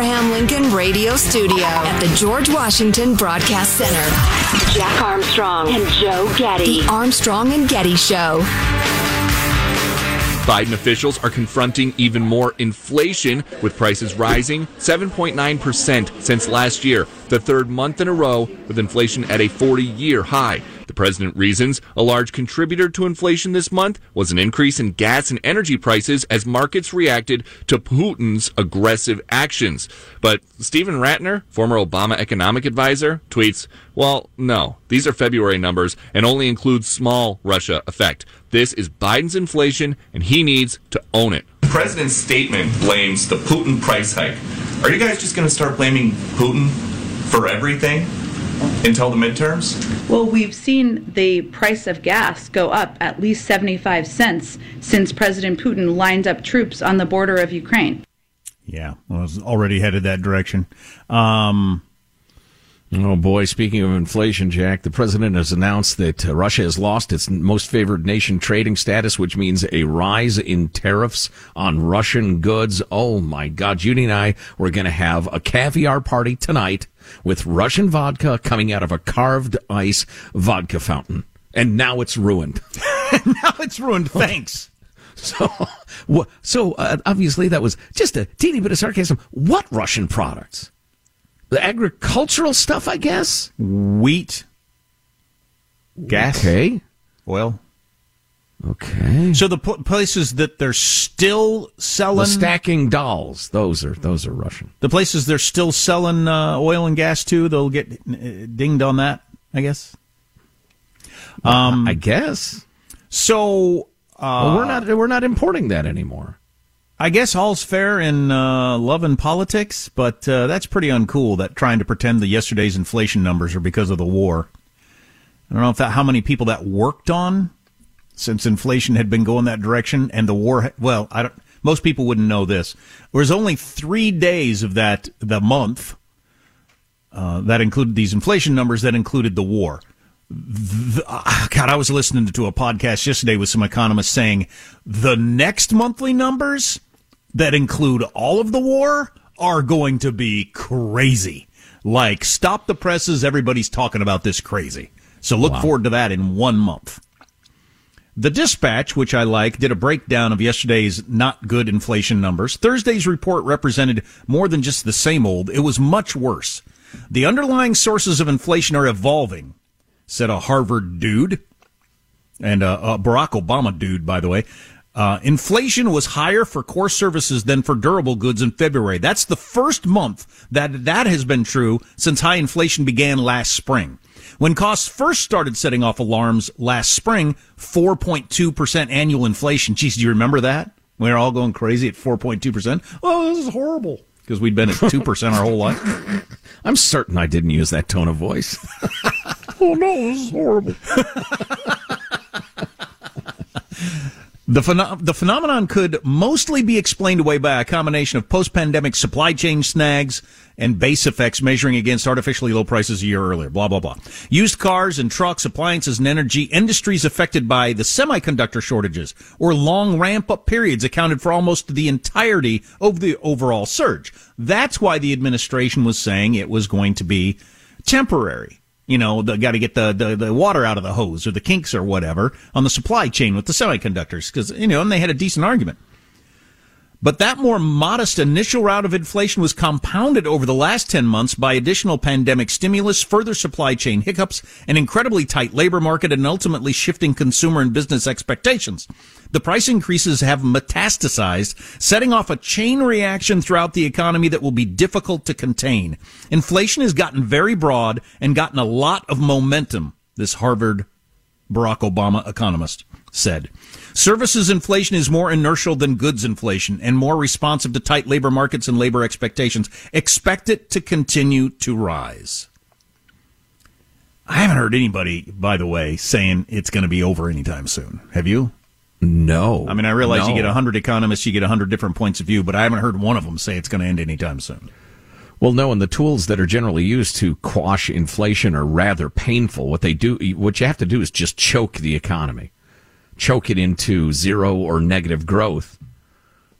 Abraham Lincoln Radio Studio at the George Washington Broadcast Center, Jack Armstrong and Joe Getty. The Armstrong and Getty Show. Biden officials are confronting even more inflation, with prices rising 7.9% since last year, the third month in a row with inflation at a 40 year high. The president reasons a large contributor to inflation this month was an increase in gas and energy prices as markets reacted to Putin's aggressive actions. But Steven Rattner, former Obama economic advisor, tweets, well, no, these are February numbers and only include small Russia effect. This is Biden's inflation and he needs to own it. The president's statement blames the Putin price hike. Are you guys just going to start blaming Putin for everything until the midterms? Well, we've seen the price of gas go up at least 75 cents since President Putin lined up troops on the border of Ukraine. Yeah, well, it's already headed that direction. Um, Oh boy, speaking of inflation, Jack, the president has announced that uh, Russia has lost its most favored nation trading status, which means a rise in tariffs on Russian goods. Oh my God, Judy and I were going to have a caviar party tonight with Russian vodka coming out of a carved ice vodka fountain. And now it's ruined. now it's ruined. Thanks. So, so uh, obviously that was just a teeny bit of sarcasm. What Russian products? The agricultural stuff, I guess. Wheat, gas, okay, oil. Okay. So the p- places that they're still selling the stacking dolls, those are those are Russian. The places they're still selling uh, oil and gas to, they'll get uh, dinged on that. I guess. Um, I guess. So uh, well, we're not we're not importing that anymore. I guess all's fair in uh, love and politics, but uh, that's pretty uncool. That trying to pretend the yesterday's inflation numbers are because of the war. I don't know if that how many people that worked on since inflation had been going that direction and the war. Well, I don't. Most people wouldn't know this. There was only three days of that the month uh, that included these inflation numbers that included the war. The, uh, God, I was listening to a podcast yesterday with some economists saying the next monthly numbers that include all of the war are going to be crazy. Like, stop the presses. Everybody's talking about this crazy. So look wow. forward to that in one month. The Dispatch, which I like, did a breakdown of yesterday's not good inflation numbers. Thursday's report represented more than just the same old. It was much worse. The underlying sources of inflation are evolving. said a Harvard dude, and a, a Barack Obama dude, by the way. Uh, inflation was higher for core services than for durable goods in February. That's the first month that that has been true since high inflation began last spring. When costs first started setting off alarms last spring, 4.2% annual inflation. Geez, do you remember that? We were all going crazy at 4.2%. Oh, this is horrible. Because we'd been at 2% our whole life. I'm certain I didn't use that tone of voice. oh, no, this is horrible. The, phenom- the phenomenon could mostly be explained away by a combination of post-pandemic supply chain snags and base effects measuring against artificially low prices a year earlier. Blah, blah, blah. Used cars and trucks, appliances and energy, industries affected by the semiconductor shortages or long ramp-up periods accounted for almost the entirety of the overall surge. That's why the administration was saying it was going to be temporary you know, the, got to get the, the, the water out of the hose or the kinks or whatever on the supply chain with the semiconductors because, you know, and they had a decent argument. But that more modest initial round of inflation was compounded over the last 10 months by additional pandemic stimulus, further supply chain hiccups, an incredibly tight labor market, and ultimately shifting consumer and business expectations. The price increases have metastasized, setting off a chain reaction throughout the economy that will be difficult to contain. Inflation has gotten very broad and gotten a lot of momentum, this Harvard Barack Obama economist said. Services inflation is more inertial than goods inflation and more responsive to tight labor markets and labor expectations. Expect it to continue to rise. I haven't heard anybody, by the way, saying it's going to be over anytime soon. Have you? No. I mean, I realize no. you get 100 economists, you get 100 different points of view, but I haven't heard one of them say it's going to end anytime soon. Well, no, and the tools that are generally used to quash inflation are rather painful. What they do, what you have to do is just choke the economy choke it into zero or negative growth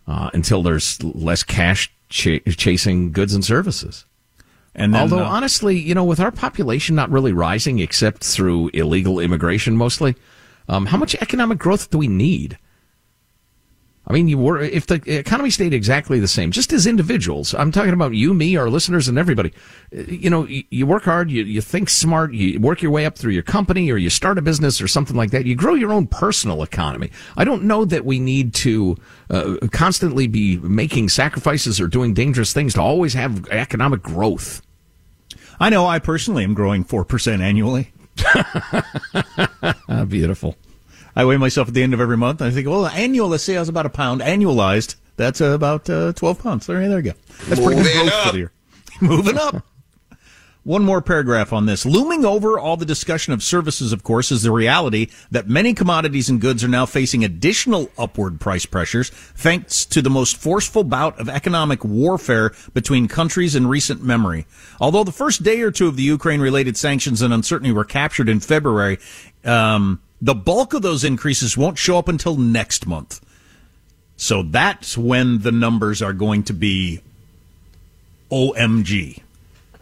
uh, until there's less cash ch- chasing goods and services. And then, although uh, honestly, you know, with our population not really rising except through illegal immigration mostly, um, how much economic growth do we need? I mean, you were if the economy stayed exactly the same, just as individuals. I'm talking about you, me, our listeners, and everybody. You know, you work hard, you, you think smart, you work your way up through your company, or you start a business or something like that. You grow your own personal economy. I don't know that we need to uh, constantly be making sacrifices or doing dangerous things to always have economic growth. I know. I personally am growing four percent annually. Beautiful. I weigh myself at the end of every month. And I think, well, annual, let's say I was about a pound. Annualized, that's uh, about uh, 12 pounds. There, there you go. That's pretty good growth for the year. Moving up. One more paragraph on this. Looming over all the discussion of services, of course, is the reality that many commodities and goods are now facing additional upward price pressures thanks to the most forceful bout of economic warfare between countries in recent memory. Although the first day or two of the Ukraine related sanctions and uncertainty were captured in February, um, the bulk of those increases won't show up until next month. So that's when the numbers are going to be OMG.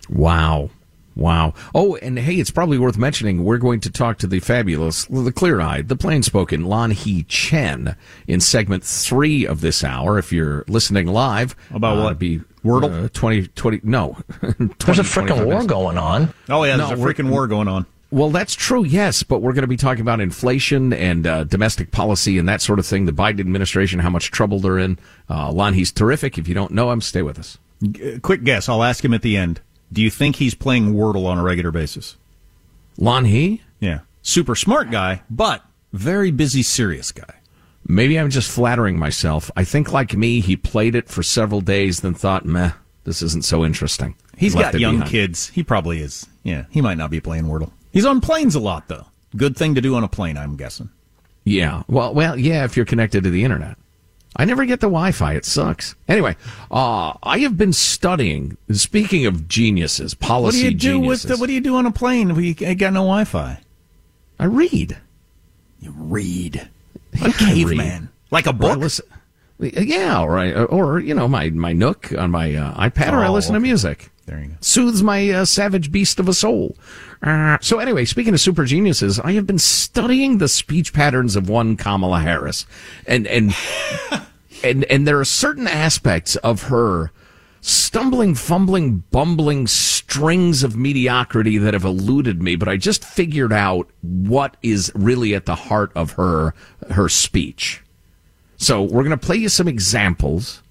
Wow. Wow. Oh, and hey, it's probably worth mentioning we're going to talk to the fabulous, the clear eyed, the plain spoken Lanhee Chen in segment three of this hour. If you're listening live, about uh, what? Be Wordle? Uh, 20, 20, no. 20, there's a freaking war going on. Oh, yeah, there's no, a freaking war going on. Well, that's true, yes, but we're going to be talking about inflation and uh, domestic policy and that sort of thing. The Biden administration, how much trouble they're in. Uh, Lon, he's terrific. If you don't know him, stay with us. G- quick guess. I'll ask him at the end. Do you think he's playing Wordle on a regular basis? Lanhee? Yeah. Super smart guy, but very busy, serious guy. Maybe I'm just flattering myself. I think, like me, he played it for several days, then thought, meh, this isn't so interesting. He's got young behind. kids. He probably is. Yeah, he might not be playing Wordle. He's on planes a lot, though. Good thing to do on a plane, I'm guessing. Yeah. Well, well, yeah. If you're connected to the internet, I never get the Wi-Fi. It sucks. Anyway, uh, I have been studying. Speaking of geniuses, policy What do you do geniuses, with the, What do you do on a plane if you got no Wi-Fi? I read. You read. A caveman, like a book. Listen, yeah, or, I, or you know, my my Nook on my uh, iPad, oh, or I listen okay. to music. There you go. Soothes my uh, savage beast of a soul. Uh, so anyway, speaking of super geniuses, I have been studying the speech patterns of one Kamala Harris, and and and and there are certain aspects of her stumbling, fumbling, bumbling strings of mediocrity that have eluded me, but I just figured out what is really at the heart of her her speech. So we're going to play you some examples,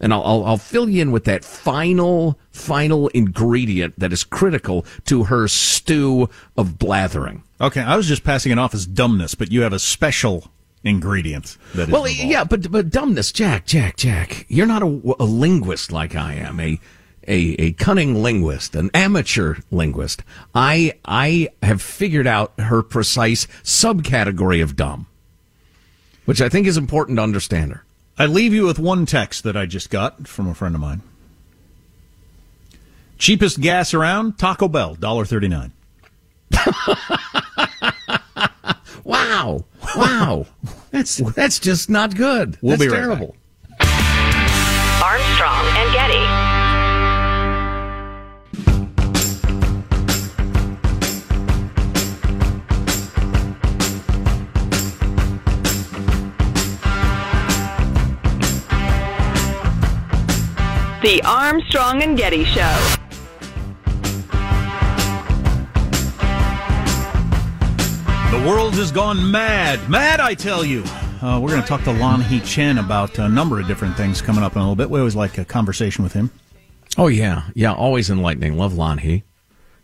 and I'll, I'll, I'll fill you in with that final final ingredient that is critical to her stew of blathering. Okay, I was just passing it off as dumbness, but you have a special ingredient that is Well, involved. yeah, but but dumbness, Jack, Jack, Jack. You're not a, a linguist like I am, a, a a cunning linguist, an amateur linguist. I I have figured out her precise subcategory of dumb, which I think is important to understand her. I leave you with one text that I just got from a friend of mine. Cheapest gas around, Taco Bell, $1.39. Wow, wow, that's that's just not good. We'll that's be right terrible. Armstrong and Getty. The Armstrong and Getty Show. The world has gone mad. Mad, I tell you. Uh, we're going to talk to Lanhee Chen about a number of different things coming up in a little bit. We always like a conversation with him. Oh yeah, yeah, always enlightening. Love Lanhee.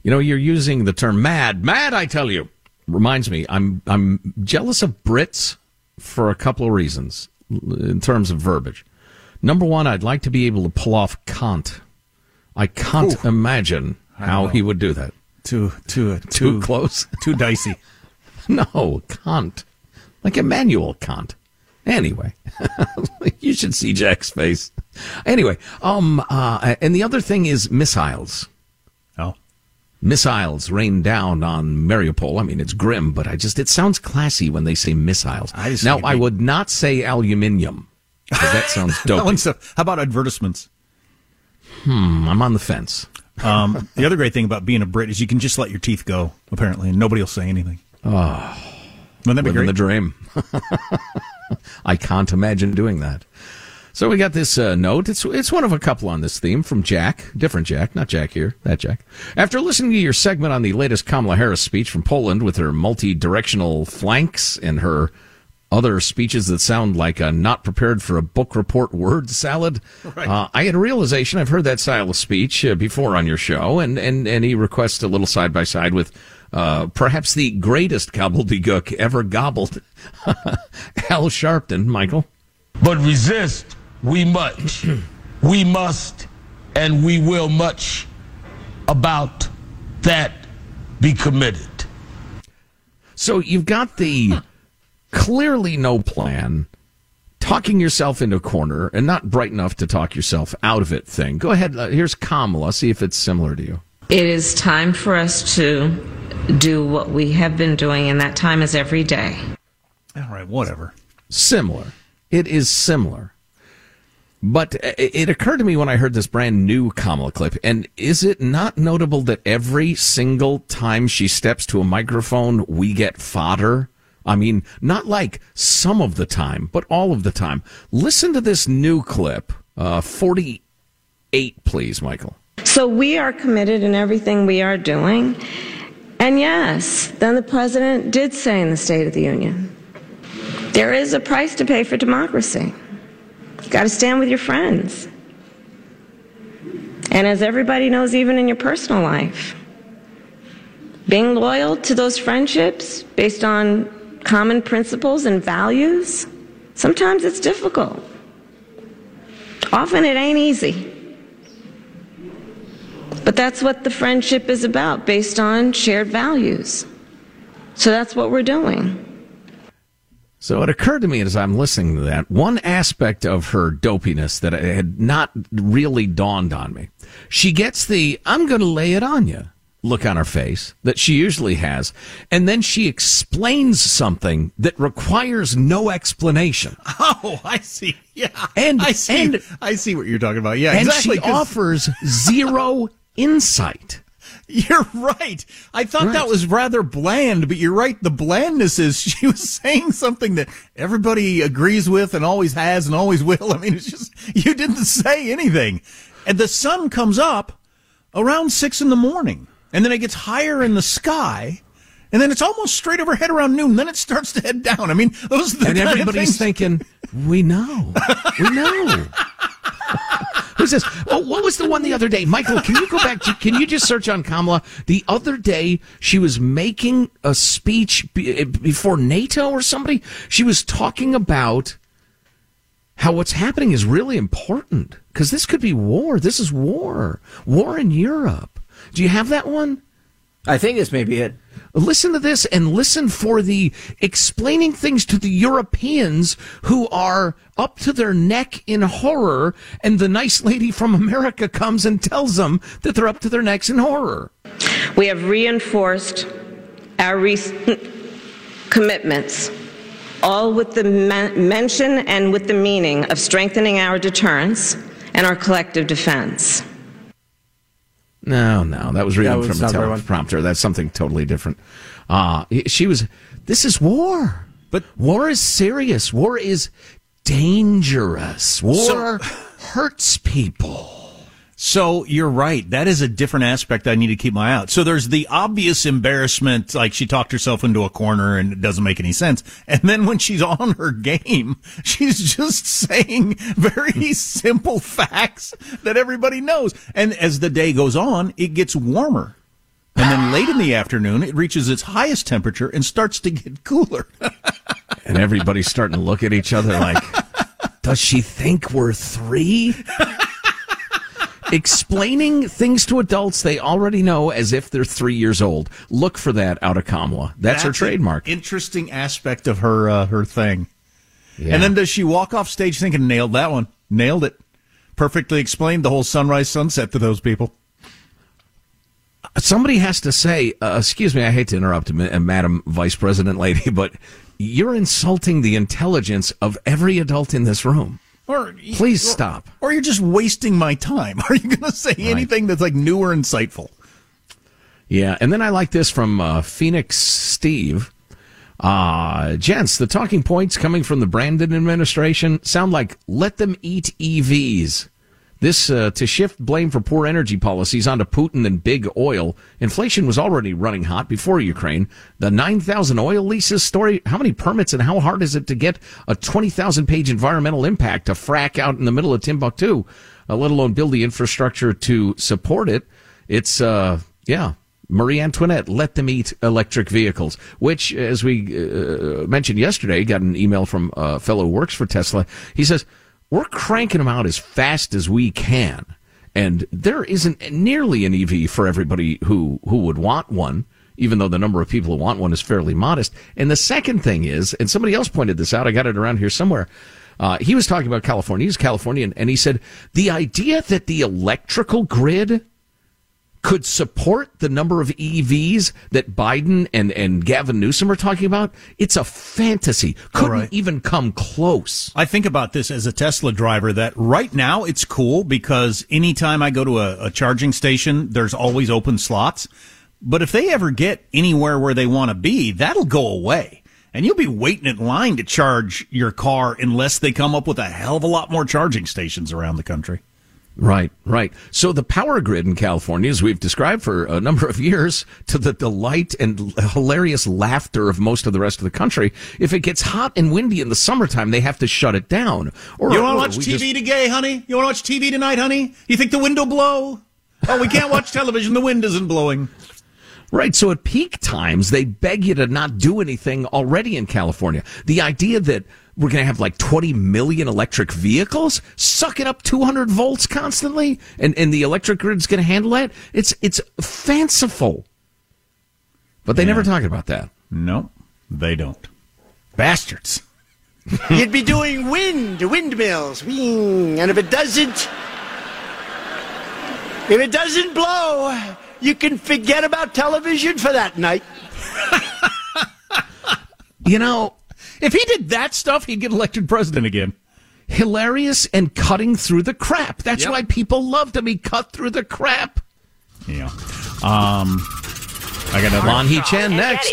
You know, you're using the term mad, mad. I tell you, reminds me. I'm I'm jealous of Brits for a couple of reasons in terms of verbiage. Number one, I'd like to be able to pull off Kant. I can't imagine how he would do that. Too too Too close. Too dicey. No, Kant. Like Immanuel Kant. Anyway, you should see Jack's face. Anyway, um, uh, and the other thing is missiles. Oh. Missiles rain down on Mariupol. I mean, it's grim, but I just, it sounds classy when they say missiles. I just now, I would not say aluminium. That sounds That dope. one's a- how about advertisements? hmm, I'm on the fence. Um, the other great thing about being a Brit is you can just let your teeth go, apparently, and nobody will say anything. Oh, Wouldn't that be great? the dream. I can't imagine doing that. So we got this uh, note. It's it's one of a couple on this theme from Jack, different Jack, not Jack here, that Jack. After listening to your segment on the latest Kamala Harris speech from Poland with her multi-directional flanks and her other speeches that sound like a not prepared for a book report word salad, uh, I had a realization. I've heard that style of speech uh, before on your show, and and and he requests a little side by side with. Uh, perhaps the greatest gobbledygook ever gobbled, Al Sharpton, Michael. But resist we much. we must and we will much about that be committed. So you've got the clearly no plan, talking yourself into a corner, and not bright enough to talk yourself out of it thing. Go ahead. Uh, here's Kamala. See if it's similar to you. It is time for us to do what we have been doing, and that time is every day. All right, whatever. Similar. It is similar. But uh, it occurred to me when I heard this brand new Kamala clip, and is it not notable that every single time she steps to a microphone, we get fodder? I mean, not like some of the time, but all of the time. Listen to this new clip, uh, 48, please, Michael. So we are committed in everything we are doing. And yes, then the president did say in the State of the Union there is a price to pay for democracy. You got to stand with your friends. And as everybody knows, even in your personal life, being loyal to those friendships based on common principles and values, sometimes it's difficult. Often it ain't easy. But that's what the friendship is about, based on shared values. So that's what we're doing. So it occurred to me as I'm listening to that, one aspect of her dopiness that had not really dawned on me. She gets the, I'm going to lay it on you look on her face that she usually has. And then she explains something that requires no explanation. Oh, I see. Yeah. And, I see. and, I see what you're talking about. Yeah, and exactly. she offers zero insight. You're right. I thought Right. that was rather bland, but you're right. The blandness is she was saying something that everybody agrees with and always has and always will. I mean, it's just, you didn't say anything. And the sun comes up around six in the morning and then it gets higher in the sky. And then it's almost straight overhead around noon. Then it starts to head down. I mean, those are the and everybody's thinking, we know, we know. Who's this? Oh, what was the one the other day? Michael, can you go back to, can you just search on Kamala? The other day, she was making a speech eh, before NATO or somebody. She was talking about how what's happening is really important because this could be war. This is war. War in Europe. Do you have that one? I think this may be it. Listen to this and listen for the explaining things to the Europeans who are up to their neck in horror, and the nice lady from America comes and tells them that they're up to their necks in horror. We have reinforced our recent commitments, all with the mention and with the meaning of strengthening our deterrence and our collective defense. No, no, that was reading That was from a the teleprompter. That's something totally different. Uh, she was, this is war. But war is serious. War is dangerous. War hurts people. So you're right. That is a different aspect I need to keep my eye out. So there's the obvious embarrassment, like she talked herself into a corner and it doesn't make any sense. And then when she's on her game, she's just saying very hmm. simple facts that everybody knows. And as the day goes on, it gets warmer. And then late in the afternoon, it reaches its highest temperature and starts to get cooler. And everybody's starting to look at each other like, does she think we're three? Explaining things to adults they already know as if they're three years old. Look for that out of Kamala. That's, her an trademark. interesting aspect of her uh, her thing. Yeah. And then does she walk off stage thinking nailed that one? Nailed it. Perfectly explained the whole sunrise sunset to those people. Somebody has to say, uh, excuse me, I hate to interrupt, uh, Madam Vice President Lady, but you're insulting the intelligence of every adult in this room. Or Please or- stop. Or you're just wasting my time. Are you going to say anything that's like new or insightful? Yeah, and then I like this from uh, Phoenix Steve. Uh, gents, the talking points coming from the Brandon administration sound like let them eat EVs. This uh, to shift blame for poor energy policies onto Putin and big oil. Inflation was already running hot before Ukraine. The 9,000 oil leases story, how many permits and how hard is it to get a 20,000 page environmental impact to frack out in the middle of Timbuktu, uh, let alone build the infrastructure to support it? It's, uh, yeah, Marie Antoinette, let them eat electric vehicles, which, as we uh, mentioned yesterday, got an email from a fellow who works for Tesla. He says, we're cranking them out as fast as we can. And there isn't nearly an EV for everybody who, who would want one, even though the number of people who want one is fairly modest. And the second thing is, and somebody else pointed this out, I got it around here somewhere. Uh, he was talking about California. He's Californian, and he said the idea that the electrical grid could support the number of EVs that Biden and, and Gavin Newsom are talking about, it's a fantasy. Couldn't right. even come close. I think about this as a Tesla driver that right now it's cool because anytime I go to a, a charging station, there's always open slots. But if they ever get anywhere where they want to be, that'll go away. And you'll be waiting in line to charge your car unless they come up with a hell of a lot more charging stations around the country. Right, right. So the power grid in California, as we've described for a number of years, to the delight and hilarious laughter of most of the rest of the country, if it gets hot and windy in the summertime, they have to shut it down. Or you want to watch TV just- today, honey? You want to watch TV tonight, honey? You think the wind will blow? Oh, we can't watch television. The wind isn't blowing. Right. So at peak times, they beg you to not do anything already in California. The idea that we're going to have like 20 million electric vehicles sucking up 200 volts constantly and, and the electric grid's going to handle that. It's, it's fanciful. But they never talk about that. No, they don't. Bastards. You'd be doing wind, windmills, wing, and if it doesn't, if it doesn't blow, you can forget about television for that night. You know, if he did that stuff, he'd get elected president again. Hilarious and cutting through the crap. That's Yep. why people loved him. He cut through the crap. Yeah. Um, I got a Lanhee Chen next.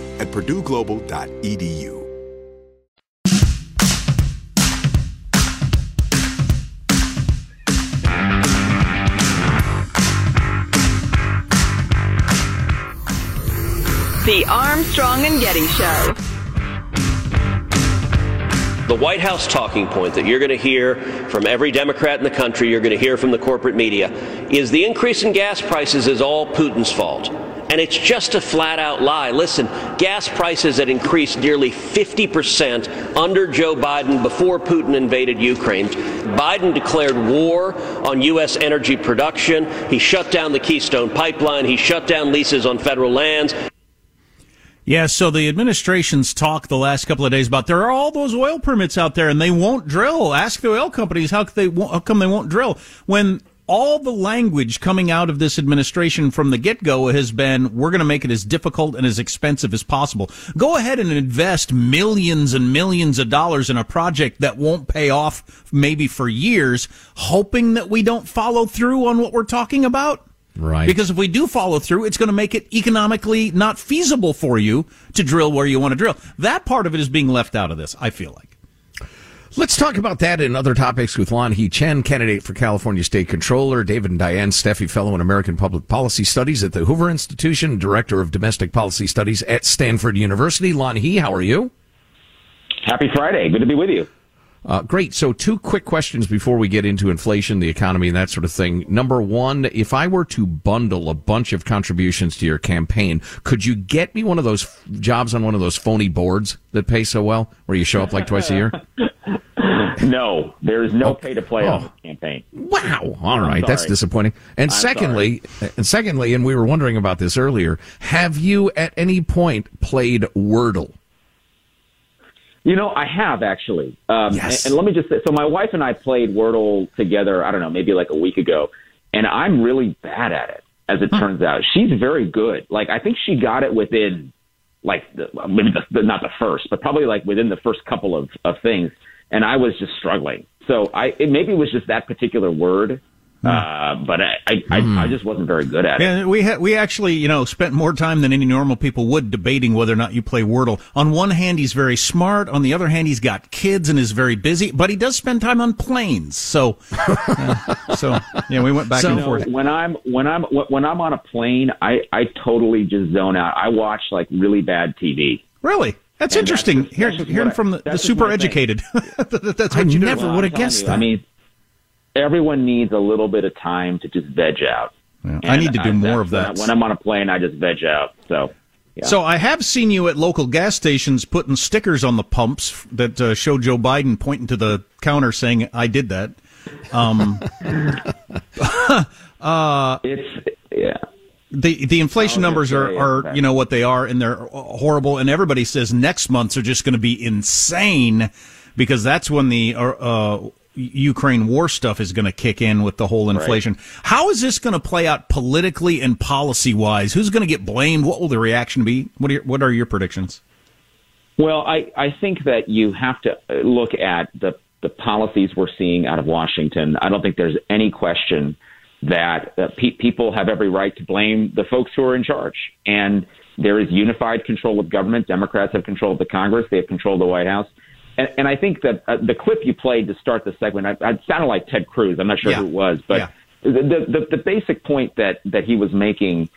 at purdueglobal.edu. The Armstrong and Getty Show. The White House talking point that you're going to hear from every Democrat in the country, you're going to hear from the corporate media, is the increase in gas prices is all Putin's fault. And it's just a flat out lie. Listen, gas prices had increased nearly 50% under Joe Biden before Putin invaded Ukraine. Biden declared war on U.S. energy production. He shut down the Keystone Pipeline. He shut down leases on federal lands. Yeah, so the administration's talk the last couple of days about there are all those oil permits out there and they won't drill. Ask the oil companies how they how come they won't drill when all the language coming out of this administration from the get go has been we're going to make it as difficult and as expensive as possible. Go ahead and invest millions and millions of dollars in a project that won't pay off maybe for years, hoping that we don't follow through on what we're talking about. Right. Because if we do follow through, it's going to make it economically not feasible for you to drill where you want to drill. That part of it is being left out of this, I feel like. Let's talk about that and other topics with Lanhee Chen, candidate for California State Controller, David and Diane Steffy Fellow in American Public Policy Studies at the Hoover Institution, Director of Domestic Policy Studies at Stanford University. Lanhee, how are you? Happy Friday. Good to be with you. Uh, great. So, two quick questions before we get into inflation, the economy, and that sort of thing. Number one, if I were to bundle a bunch of contributions to your campaign, could you get me one of those f- jobs on one of those phony boards that pay so well, where you show up like twice a year? no, there's no Oh, pay to play oh. on this campaign. Wow. All right. That's disappointing. And I'm secondly, and secondly, and we were wondering about this earlier, have you at any point played Wordle? You know, I have actually. Um, Yes. and, and let me just say, so my wife and I played Wordle together. I don't know, maybe like a week ago, and I'm really bad at it. As it turns out, she's very good. Like I think she got it within, like the, maybe the, the, not the first, but probably like within the first couple of of things, and I was just struggling. So I it, maybe it was just that particular word Uh, but I, I, I, I just wasn't very good at it. Yeah, we ha- we actually, you know, spent more time than any normal people would debating whether or not you play Wordle. On one hand, he's very smart. On the other hand, he's got kids and is very busy. But he does spend time on planes. So, uh, so yeah, we went back So, and forth. when I'm when I'm when I'm on a plane, I I totally just zone out. I watch like really bad TV. Really, that's And interesting. just- Hear, that's just hearing what I- from the, the super my thing. educated. that's I what you do. Well, I'm telling you, I mean, everyone needs a little bit of time to just veg out. I need to do more of I- that. When I'm on a plane, I just veg out. So, yeah. So I have seen you at local gas stations putting stickers on the pumps that uh, show Joe Biden pointing to the counter saying, "I did that." Um, uh, it's yeah. The the inflation I numbers are, are you know what they are and they're horrible and everybody says next months are just going to be insane because that's when the uh, uh, Ukraine war stuff is going to kick in with the whole inflation. How is this going to play out politically and policy wise? Who's going to get blamed? What will the reaction be? What are your, what are your predictions? Well, I, I think that you have to look at the, the policies we're seeing out of Washington. I don't think there's any question that uh, pe- people have every right to blame the folks who are in charge. And there is unified control of government. Democrats have control of the Congress, they have control of the White House. And, and I think that uh, the clip you played to start the segment, I, I sounded like Ted Cruz. I'm not sure Yeah. who it was, but Yeah. the, the, the basic point that, that he was making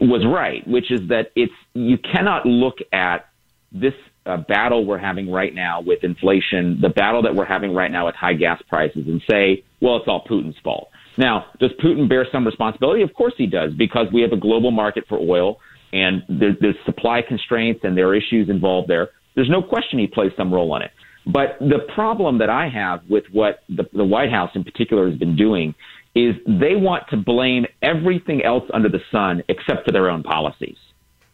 was right, which is that it's you cannot look at this uh, battle we're having right now with inflation, the battle that we're having right now with high gas prices, and say, well, it's all Putin's fault. Now, does Putin bear some responsibility? Of course he does, because we have a global market for oil, and there, there's supply constraints, and there are issues involved there. There's no question he plays some role in it. But the problem that I have with what the, the White House in particular has been doing is they want to blame everything else under the sun except for their own policies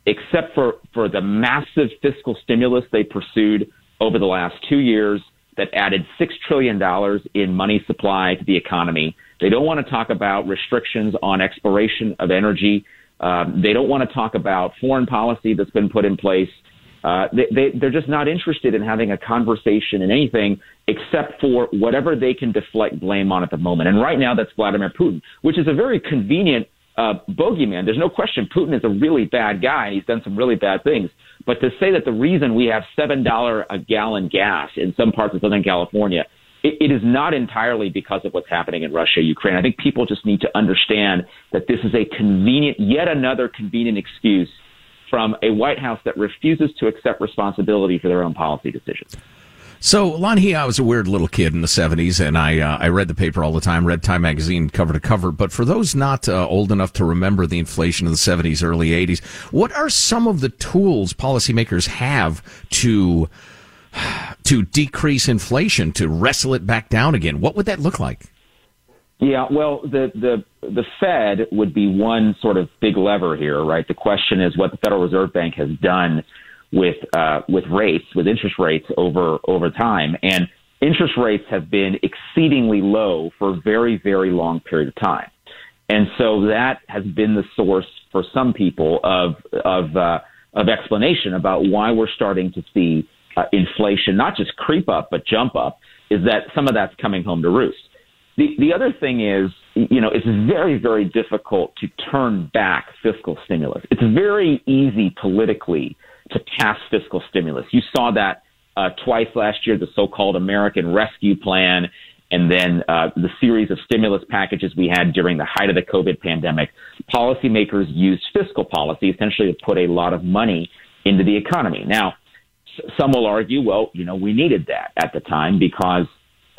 except for, for the massive fiscal stimulus they pursued over the last two years that added $6 trillion in money supply to the economy. They don't want to talk about restrictions on exploration of energy. Um, they don't want to talk about foreign policy that's been put in place. Uh, they, they, they're just not interested in having a conversation in anything except for whatever they can deflect blame on at the moment. And right now, that's Vladimir Putin, which is a very convenient uh, bogeyman. There's no question Putin is a really bad guy he's done some really bad things. But to say that the reason we have $7 a gallon gas in some parts of Southern California, it is not entirely because of what's happening in Russia, Ukraine. I think people just need to understand that this is a convenient, yet another convenient excuse from a White House that refuses to accept responsibility for their own policy decisions. So, Lanhee, I was a weird little kid in the 70s, and I uh, I read the paper all the time, read Time magazine cover to cover. But for those not uh, old enough to remember the inflation of the 70s, early 80s, what are some of the tools policymakers have to to decrease inflation, to wrestle it back down again? What would that look like? Yeah, well, the the the Fed would be one sort of big lever here, right? The question is what the Federal Reserve Bank has done with uh, with rates, with interest rates over over time, and interest rates have been exceedingly low for a very very long period of time, and so that has been the source for some people of of uh, of explanation about why we're starting to see uh, inflation not just creep up but jump up. Is that some of that's coming home to roost? The, the other thing is, you know, it's very, very difficult to turn back fiscal stimulus. It's very easy politically to pass fiscal stimulus. You saw that uh, twice last year, the so-called American Rescue Plan, and then uh, the series of stimulus packages we had during the height of the COVID pandemic. Policymakers used fiscal policy essentially to put a lot of money into the economy. Now, some will argue, well, you know, we needed that at the time because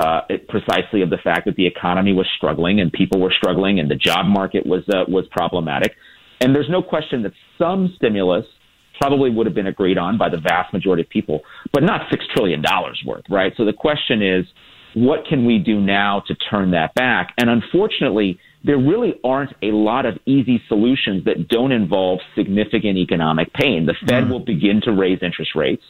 uh, it, precisely of the fact that the economy was struggling and people were struggling and the job market was uh, was problematic. And there's no question that some stimulus probably would have been agreed on by the vast majority of people, but not six trillion dollars worth, right? So the question is, what can we do now to turn that back? And unfortunately, there really aren't a lot of easy solutions that don't involve significant economic pain. The Fed will begin to raise interest rates.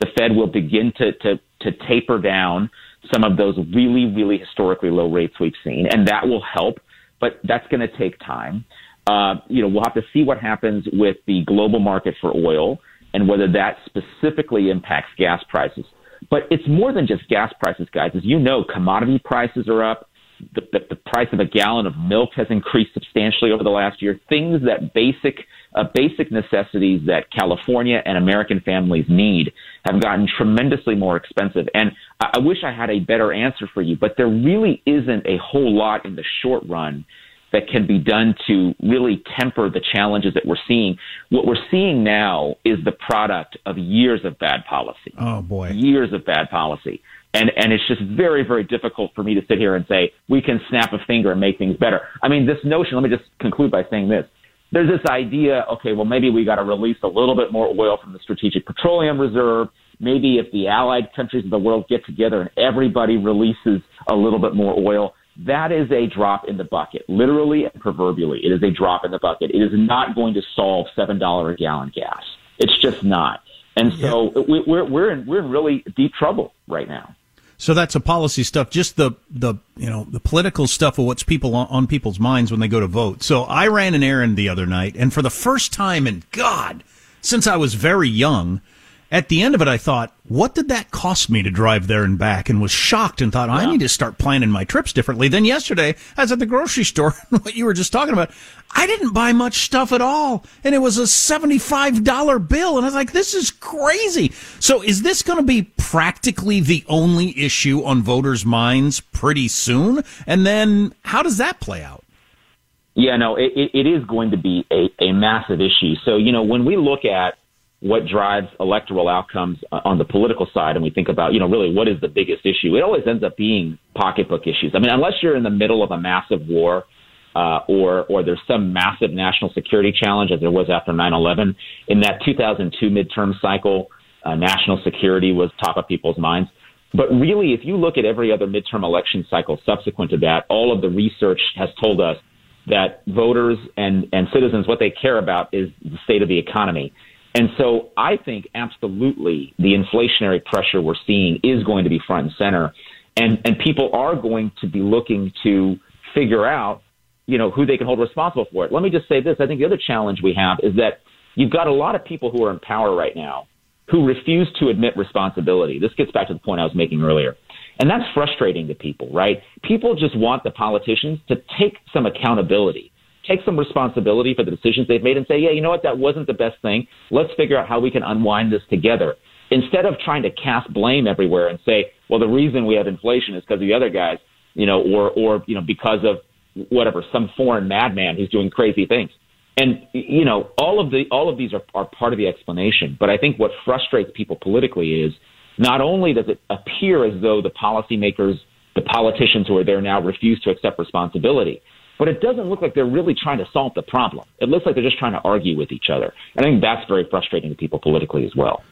The Fed will begin to, to, to taper down some of those really, really historically low rates we've seen, and that will help, but that's going to take time. Uh, you know, we'll have to see what happens with the global market for oil and whether that specifically impacts gas prices. But it's more than just gas prices, guys. As you know, commodity prices are up. The, the, the price of a gallon of milk has increased substantially over the last year. Things that basic uh, basic necessities that California and American families need have gotten tremendously more expensive. And I, I wish I had a better answer for you, but there really isn't a whole lot in the short run that can be done to really temper the challenges that we're seeing. What we're seeing now is the product of years of bad policy. Oh boy. Years of bad policy. And and it's just very, very difficult for me to sit here and say we can snap a finger and make things better. I mean, this notion, let me just conclude by saying this. There's this idea, okay, well maybe we gotta release a little bit more oil from the strategic petroleum reserve. Maybe if the allied countries of the world get together and everybody releases a little bit more oil, that is a drop in the bucket, literally and proverbially. It is a drop in the bucket. It is not going to solve seven dollar a gallon gas. It's just not. And so we, we're we're in we're in really deep trouble right now. So that's a policy stuff. Just the the you know the political stuff of what's people on, on people's minds when they go to vote. So I ran an errand the other night, and for the first time in God since I was very young, at the end of it, I thought, what did that cost me to drive there and back? And was shocked and thought, I need to start planning my trips differently. Then yesterday, I was at the grocery store, what you were just talking about. I didn't buy much stuff at all. And it was a $75 bill. And I was like, this is crazy. So is this going to be practically the only issue on voters' minds pretty soon? And then how does that play out? Yeah, no, it, it is going to be a, a massive issue. So, you know, when we look at what drives electoral outcomes on the political side and we think about, you know, really what is the biggest issue, it always ends up being pocketbook issues. I mean, unless you're in the middle of a massive war uh, or, or there's some massive national security challenge as there was after 9-11, in that 2002 midterm cycle, uh, national security was top of people's minds. But really, if you look at every other midterm election cycle subsequent to that, all of the research has told us that voters and, and citizens, what they care about is the state of the economy. And so I think absolutely the inflationary pressure we're seeing is going to be front and center. And, and people are going to be looking to figure out, you know, who they can hold responsible for it. Let me just say this. I think the other challenge we have is that you've got a lot of people who are in power right now who refuse to admit responsibility. This gets back to the point I was making earlier. And that's frustrating to people, right? People just want the politicians to take some accountability take some responsibility for the decisions they've made and say, yeah, you know what, that wasn't the best thing. Let's figure out how we can unwind this together. Instead of trying to cast blame everywhere and say, well, the reason we have inflation is because of the other guys, you know, or, or, you know, because of whatever, some foreign madman who's doing crazy things. And, you know, all of the, all of these are, are part of the explanation. But I think what frustrates people politically is not only does it appear as though the policymakers, the politicians who are there now refuse to accept responsibility, but it doesn't look like they're really trying to solve the problem. It looks like they're just trying to argue with each other. And I think that's very frustrating to people politically as well.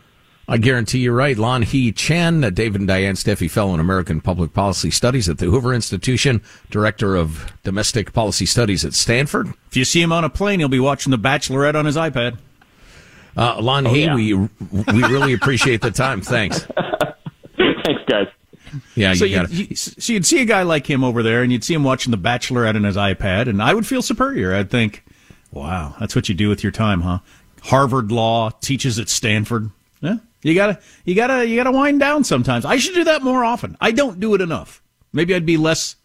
I guarantee you're right. Lanhee Chen, a David and Diane Steffy Fellow in American Public Policy Studies at the Hoover Institution, Director of Domestic Policy Studies at Stanford. If you see him on a plane, he'll be watching The Bachelorette on his iPad. Uh, Lon oh, He, yeah. we we really appreciate the time. Thanks. Thanks, guys. Yeah, so you you'd, so you'd see a guy like him over there, and you'd see him watching The Bachelorette on his iPad, and I would feel superior. I'd think, "Wow, that's what you do with your time, huh?" Harvard Law teaches at Stanford. Yeah, you gotta, you gotta, you gotta wind down sometimes. I should do that more often. I don't do it enough. Maybe I'd be less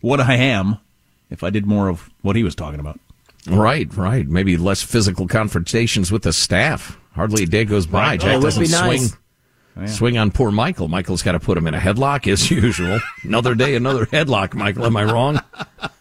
what I am if I did more of what he was talking about. Right, right. Maybe less physical confrontations with the staff. Hardly a day goes by. Right. Jack oh, doesn't swing. Nice. Oh, yeah. Swing on poor Michael. Michael's got to put him in a headlock as usual. another day, another headlock, Michael. Am I wrong?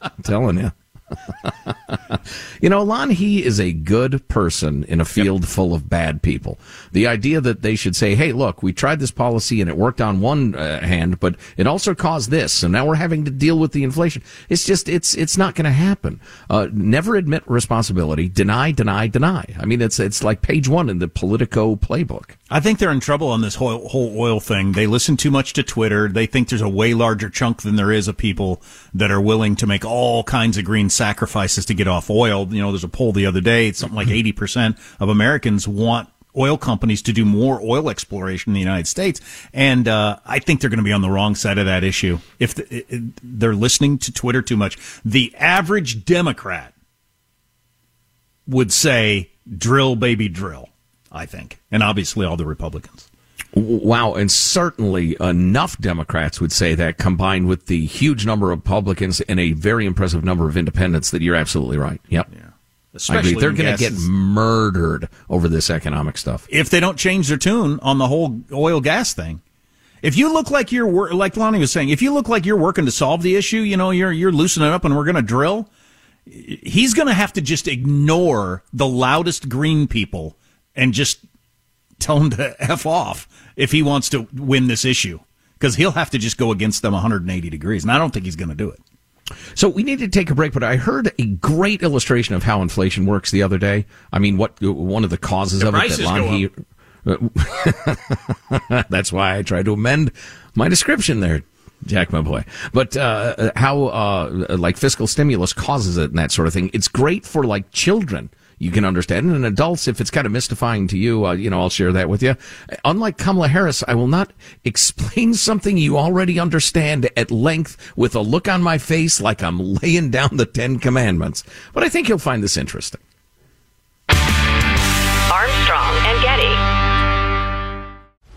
I'm telling you. you know, Lanhee is a good person in a field yep. full of bad people. The idea that they should say, hey, look, we tried this policy and it worked on one uh, hand, but it also caused this, and now we're having to deal with the inflation. It's just, it's, it's not going to happen. Uh, never admit responsibility. Deny, deny, deny. I mean, it's, it's like page one in the Politico playbook. I think they're in trouble on this whole, whole oil thing. They listen too much to Twitter. They think there's a way larger chunk than there is of people that are willing to make all kinds of green sacrifices to get off oil. You know, there's a poll the other day. It's something like 80% of Americans want oil companies to do more oil exploration in the United States. And uh, I think they're going to be on the wrong side of that issue if the, they're listening to Twitter too much. The average Democrat would say, drill, baby, drill, I think. And obviously all the Republicans. Wow, and certainly enough Democrats would say that combined with the huge number of Republicans and a very impressive number of independents that you're absolutely right. Yep. Yeah. Especially I agree. They're going to get murdered over this economic stuff. If they don't change their tune on the whole oil gas thing. If you look like you're like Lanhee was saying, if you look like you're working to solve the issue, you know, you're you're loosening up and we're going to drill, he's going to have to just ignore the loudest green people and just tell him to f off if he wants to win this issue because he'll have to just go against them 180 degrees, and I don't think he's going to do it. So we need to take a break, but I heard a great illustration of how inflation works the other day. I mean, what one of the causes the of it that Lon That's why I tried to amend my description there, Jack, my boy. But uh, how uh, like fiscal stimulus causes it and that sort of thing. It's great for like children you can understand. And adults, if it's kind of mystifying to you, uh, you know, I'll share that with you. Unlike Kamala Harris, I will not explain something you already understand at length with a look on my face like I'm laying down the Ten Commandments. But I think you'll find this interesting. Armstrong and Getty.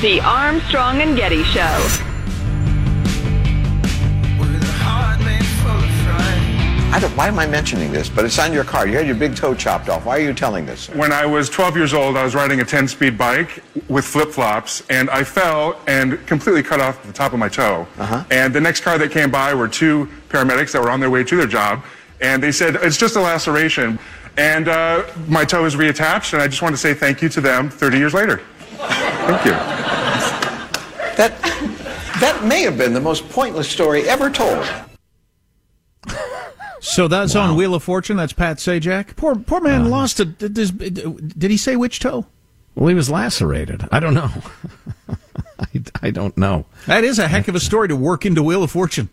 The Armstrong and Getty Show. I don't, why am I mentioning this? But it's on your car. You had your big toe chopped off. Why are you telling this? When I was 12 years old, I was riding a 10-speed bike with flip-flops, and I fell and completely cut off the top of my toe. Uh-huh. And the next car that came by were two paramedics that were on their way to their job, and they said, it's just a laceration. and uh, my toe is reattached, and I just want to say thank you to them 30 years later. Thank you. That, that may have been the most pointless story ever told. So that's on Wheel of Fortune. That's Pat Sajak. Poor poor man uh-huh. lost a. Did, did he say which toe? Well, he was lacerated. I don't know. I, I don't know. That is a heck of a story to work into Wheel of Fortune.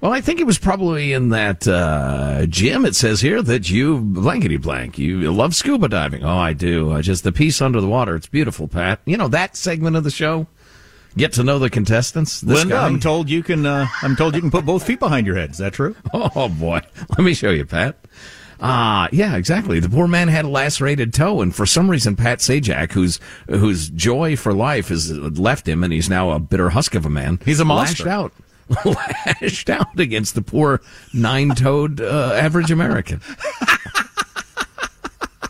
Well, I think it was probably in that uh, gym. It says here that you blankety blank. You love scuba diving. Oh, I do. Uh, just the peace under the water. It's beautiful, Pat. You know that segment of the show. Get to know the contestants. This Linda, guy. I'm told you can. Uh, I'm told you can put both feet behind your head. Is that true? Oh boy, let me show you, Pat. Ah, yeah, exactly. The poor man had a lacerated toe, and for some reason, Pat Sajak, whose whose joy for life has left him, and he's now a bitter husk of a man. He's a monster. Lashed out, lashed out against the poor nine-toed uh, average American.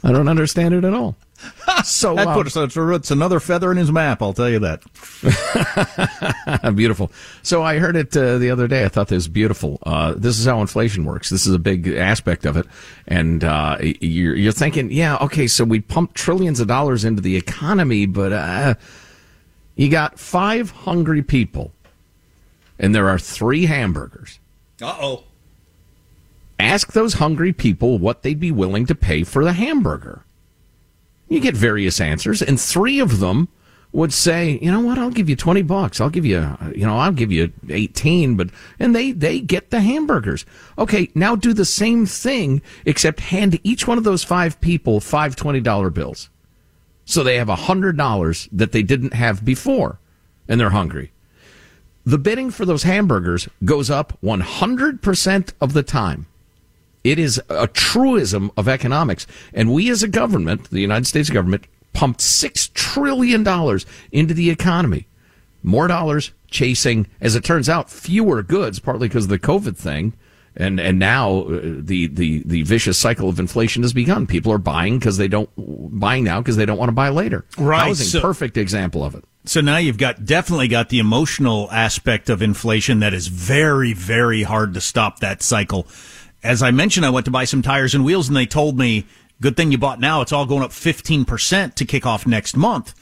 I don't understand it at all. So that uh, puts it's, it's another feather in his map. I'll tell you that. beautiful. So I heard it uh, the other day. I thought this was beautiful. Uh, this is how inflation works. This is a big aspect of it. And uh, you're, you're thinking, yeah, okay, so we pump trillions of dollars into the economy, but uh, you got five hungry people, and there are three hamburgers. Uh oh. Ask those hungry people what they'd be willing to pay for the hamburger. You get various answers, and three of them would say, "You know what? I'll give you twenty bucks. I'll give you, you know, I'll give you eighteen. But and they they get the hamburgers. Okay, now do the same thing, except hand each one of those five people five twenty dollar bills, so they have a hundred dollars that they didn't have before, and they're hungry. The bidding for those hamburgers goes up one hundred percent of the time. It is a truism of economics. And we as a government, the United States government, pumped $6 trillion into the economy. More dollars chasing, as it turns out, fewer goods, partly because of the COVID thing. And, and now uh, the, the, the vicious cycle of inflation has begun. People are buying because they don't, buying now because they don't want to buy later. Right, Housing, so- perfect example of it. So now you've got definitely got the emotional aspect of inflation that is very, very hard to stop that cycle. As I mentioned, I went to buy some tires and wheels and they told me, good thing you bought now. It's all going up 15% to kick off next month.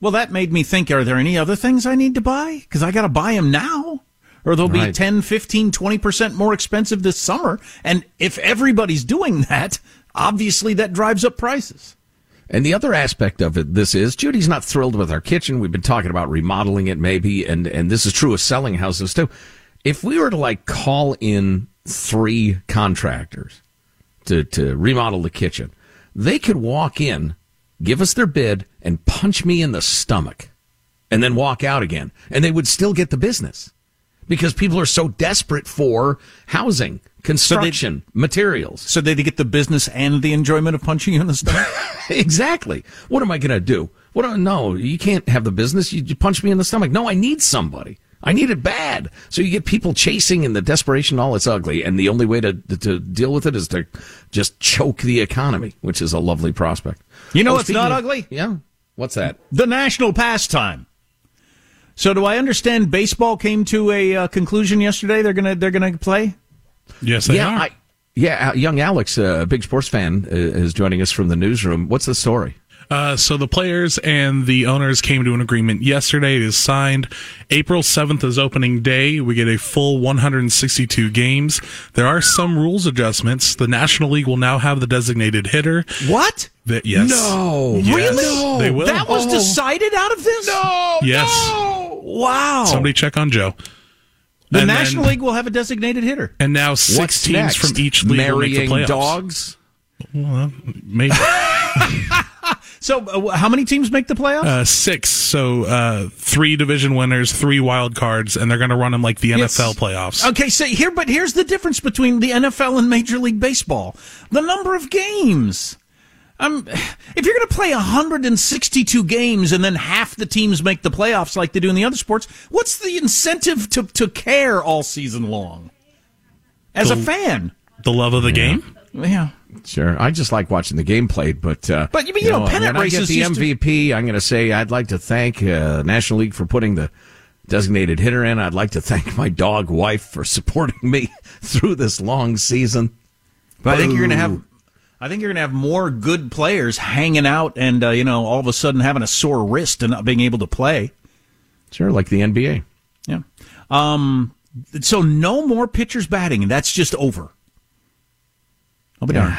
Well, that made me think, are there any other things I need to buy? Cause I got to buy them now or they'll be Right. 10, 15, 20% more expensive this summer. And if everybody's doing that, obviously that drives up prices. And the other aspect of it, this is Judy's not thrilled with our kitchen. We've been talking about remodeling it, maybe, and and this is true of selling houses too. If we were to like call in three contractors to to remodel the kitchen, they could walk in, give us their bid, and punch me in the stomach, and then walk out again, and they would still get the business because people are so desperate for housing, construction, materials. So they get the business and the enjoyment of punching you in the stomach? exactly. What am I going to do? What? No, you can't have the business. You, you punch me in the stomach. No, I need somebody. I need it bad. So you get people chasing in the desperation. All it's ugly, and the only way to to deal with it is to just choke the economy, which is a lovely prospect. You know Oh, what's speaking not of- ugly? Yeah. What's that? The national pastime. So do I understand baseball came to a uh, conclusion yesterday? They're gonna they're gonna play. Yes, they yeah, are. I, yeah. uh, Young Alex, uh, a big sports fan, uh, is joining us from the newsroom. What's the story? Uh, so the players and the owners came to an agreement yesterday. It is signed. April 7th is opening day. We get a full 162 games. There are some rules adjustments. The National League will now have the designated hitter. What? That, yes. No. Yes, Really? They will. That was Oh. decided out of this? No. Yes. Wow. Somebody check on Joe. The And National then- League will have a designated hitter. And now six What's teams next? from each league will make the Marrying playoffs. dogs. Well, maybe. So uh, how many teams make the playoffs? Uh, six. So uh, three division winners, three wild cards, and they're going to run them like the Yes. NFL playoffs. Okay, so here, but here's the difference between the NFL and Major League Baseball: the number of games. Um, if you're going to play 162 games and then half the teams make the playoffs like they do in the other sports, what's the incentive to to care all season long? As a fan, The love of the game. yeah. Sure, I just like watching the game played, but uh, But, you know, pennant when I get the used to- MVP, I'm going to say I'd like to thank uh, National League for putting the designated hitter in. I'd like to thank my dog wife for supporting me through this long season. But I think you're going to have. I think you're going to have more good players hanging out and, uh, you know, all of a sudden having a sore wrist and not being able to play. Sure, like the NBA. Yeah. Um, so no more pitchers batting, and that's just over. I'll be darned.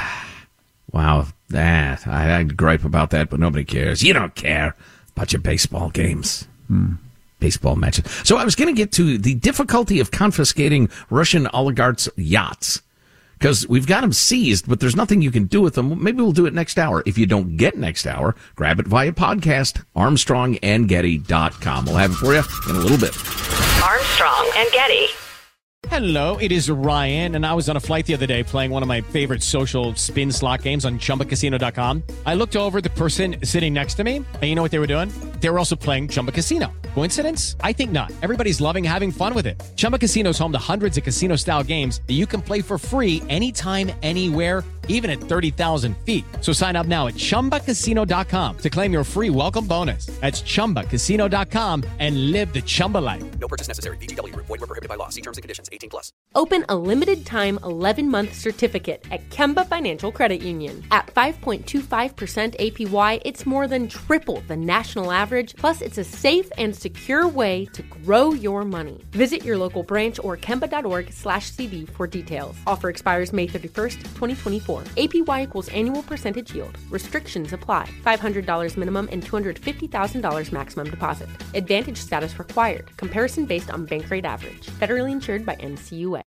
Wow, that I, I'd gripe about that, but nobody cares. You don't care about your baseball games, Hmm. baseball matches. So I was going to get to the difficulty of confiscating Russian oligarchs' yachts because we've got them seized, but there's nothing you can do with them. Maybe we'll do it next hour. If you don't get next hour, grab it via podcast, ArmstrongandGetty.com. We'll have it for you in a little bit. Armstrong and Getty. Hello, it is Ryan, and I was on a flight the other day playing one of my favorite social spin slot games on chumbacasino.com. I looked over at the person sitting next to me, and you know what they were doing? They were also playing Chumba Casino. Coincidence? I think not. Everybody's loving having fun with it. Chumba Casino is home to hundreds of casino style games that you can play for free anytime, anywhere, even at 30,000 feet. So sign up now at chumbacasino.com to claim your free welcome bonus. That's chumbacasino.com and live the Chumba life. No purchase necessary. VGW Group. Void were prohibited by law. See terms and conditions. 18 plus. Open a limited time 11 month certificate at Kemba Financial Credit Union. At 5.25% APY, it's more than triple the national average, plus, it's a safe and secure way to grow your money. Visit your local branch or kemba.org slash CD for details. Offer expires May 31st, 2024. APY equals annual percentage yield. Restrictions apply. $500 minimum and $250,000 maximum deposit. Advantage status required. Comparison based on bank rate average. Federally insured by NCUA.